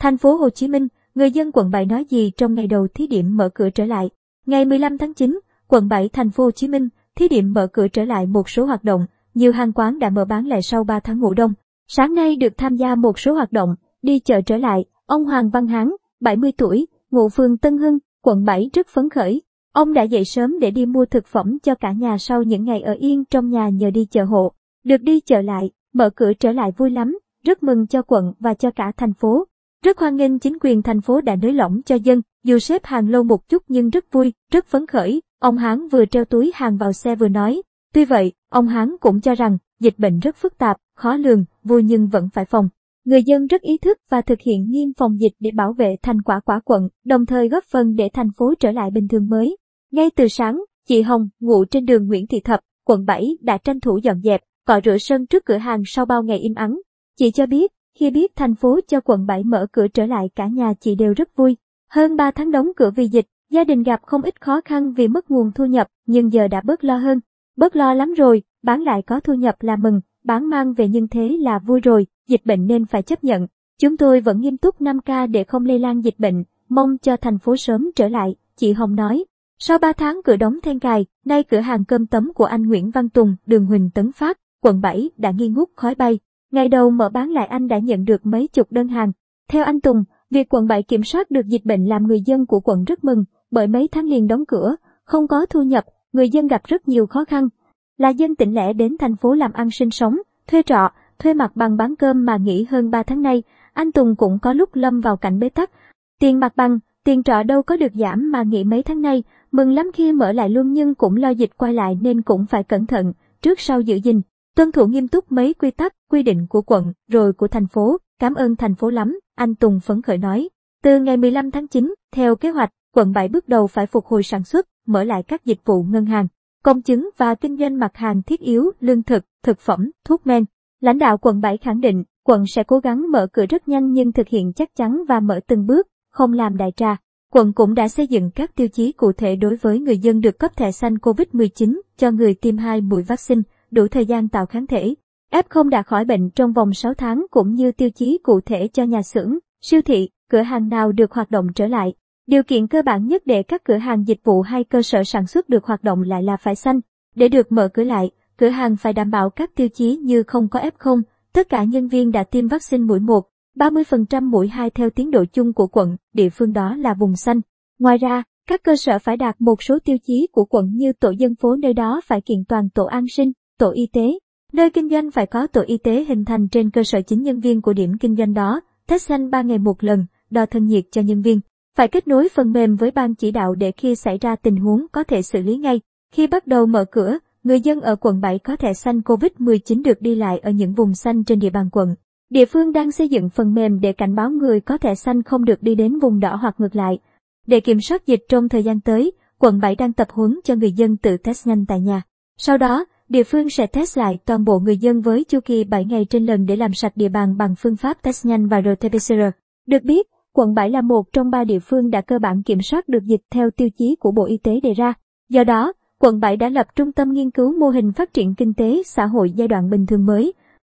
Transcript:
Thành phố Hồ Chí Minh, người dân quận 7 nói gì trong ngày đầu thí điểm mở cửa trở lại? Ngày 15 tháng 9, quận 7 thành phố Hồ Chí Minh thí điểm mở cửa trở lại một số hoạt động, nhiều hàng quán đã mở bán lại sau 3 tháng ngủ đông. Sáng nay được tham gia một số hoạt động, đi chợ trở lại, ông Hoàng Văn Hán, 70 tuổi, ngụ phường Tân Hưng, quận 7 rất phấn khởi. Ông đã dậy sớm để đi mua thực phẩm cho cả nhà sau những ngày ở yên trong nhà nhờ đi chợ hộ. Được đi chợ lại, mở cửa trở lại vui lắm, rất mừng cho quận và cho cả thành phố. Rất hoan nghênh chính quyền thành phố đã nới lỏng cho dân, dù xếp hàng lâu một chút nhưng rất vui, rất phấn khởi. Ông Hán vừa treo túi hàng vào xe vừa nói. Tuy vậy, ông Hán cũng cho rằng dịch bệnh rất phức tạp, khó lường, vui nhưng vẫn phải phòng. Người dân rất ý thức và thực hiện nghiêm phòng dịch để bảo vệ thành quả quả quận, đồng thời góp phần để thành phố trở lại bình thường mới. Ngay từ sáng, chị Hồng, ngụ trên đường Nguyễn Thị Thập, quận 7 đã tranh thủ dọn dẹp, cọ rửa sân trước cửa hàng sau bao ngày im ắng. Chị cho biết, khi biết thành phố cho quận 7 mở cửa trở lại cả nhà chị đều rất vui. Hơn 3 tháng đóng cửa vì dịch, gia đình gặp không ít khó khăn vì mất nguồn thu nhập, nhưng giờ đã bớt lo hơn. Bớt lo lắm rồi, bán lại có thu nhập là mừng, bán mang về nhưng thế là vui rồi, dịch bệnh nên phải chấp nhận. Chúng tôi vẫn nghiêm túc 5K để không lây lan dịch bệnh, mong cho thành phố sớm trở lại, chị Hồng nói. Sau 3 tháng cửa đóng then cài, nay cửa hàng cơm tấm của anh Nguyễn Văn Tùng, đường Huỳnh Tấn Phát, quận 7 đã nghi ngút khói bay. Ngày đầu mở bán lại anh đã nhận được mấy chục đơn hàng. Theo anh Tùng, việc quận 7 kiểm soát được dịch bệnh làm người dân của quận rất mừng, bởi mấy tháng liền đóng cửa, không có thu nhập, người dân gặp rất nhiều khó khăn. Là dân tỉnh lẻ đến thành phố làm ăn sinh sống, thuê trọ, thuê mặt bằng bán cơm mà nghỉ hơn 3 tháng nay, anh Tùng cũng có lúc lâm vào cảnh bế tắc. Tiền mặt bằng, tiền trọ đâu có được giảm mà nghỉ mấy tháng nay, mừng lắm khi mở lại luôn nhưng cũng lo dịch quay lại nên cũng phải cẩn thận, trước sau giữ gìn. Tuân thủ nghiêm túc mấy quy tắc, quy định của quận, rồi của thành phố, cảm ơn thành phố lắm, anh Tùng phấn khởi nói. Từ ngày 15 tháng 9, theo kế hoạch, quận 7 bước đầu phải phục hồi sản xuất, mở lại các dịch vụ ngân hàng, công chứng và kinh doanh mặt hàng thiết yếu, lương thực, thực phẩm, thuốc men. Lãnh đạo quận 7 khẳng định, quận sẽ cố gắng mở cửa rất nhanh nhưng thực hiện chắc chắn và mở từng bước, không làm đại trà. Quận cũng đã xây dựng các tiêu chí cụ thể đối với người dân được cấp thẻ xanh COVID-19 cho người tiêm hai mũi vaccine, đủ thời gian tạo kháng thể. F0 đã khỏi bệnh trong vòng 6 tháng cũng như tiêu chí cụ thể cho nhà xưởng, siêu thị, cửa hàng nào được hoạt động trở lại. Điều kiện cơ bản nhất để các cửa hàng dịch vụ hay cơ sở sản xuất được hoạt động lại là phải xanh. Để được mở cửa lại, cửa hàng phải đảm bảo các tiêu chí như không có F0, tất cả nhân viên đã tiêm vaccine mũi 1, 30% mũi 2 theo tiến độ chung của quận, địa phương đó là vùng xanh. Ngoài ra, các cơ sở phải đạt một số tiêu chí của quận như tổ dân phố nơi đó phải kiện toàn tổ an sinh, tổ y tế. Nơi kinh doanh phải có tổ y tế hình thành trên cơ sở chính nhân viên của điểm kinh doanh đó, test nhanh 3 ngày một lần, đo thân nhiệt cho nhân viên. Phải kết nối phần mềm với ban chỉ đạo để khi xảy ra tình huống có thể xử lý ngay. Khi bắt đầu mở cửa, người dân ở quận 7 có thẻ xanh COVID-19 được đi lại ở những vùng xanh trên địa bàn quận. Địa phương đang xây dựng phần mềm để cảnh báo người có thẻ xanh không được đi đến vùng đỏ hoặc ngược lại. Để kiểm soát dịch trong thời gian tới, quận 7 đang tập huấn cho người dân tự test nhanh tại nhà. Sau đó, địa phương sẽ test lại toàn bộ người dân với chu kỳ 7 ngày trên lần để làm sạch địa bàn bằng phương pháp test nhanh và RT-PCR. Được biết, quận 7 là một trong ba địa phương đã cơ bản kiểm soát được dịch theo tiêu chí của Bộ Y tế đề ra. Do đó, quận 7 đã lập trung tâm nghiên cứu mô hình phát triển kinh tế xã hội giai đoạn bình thường mới,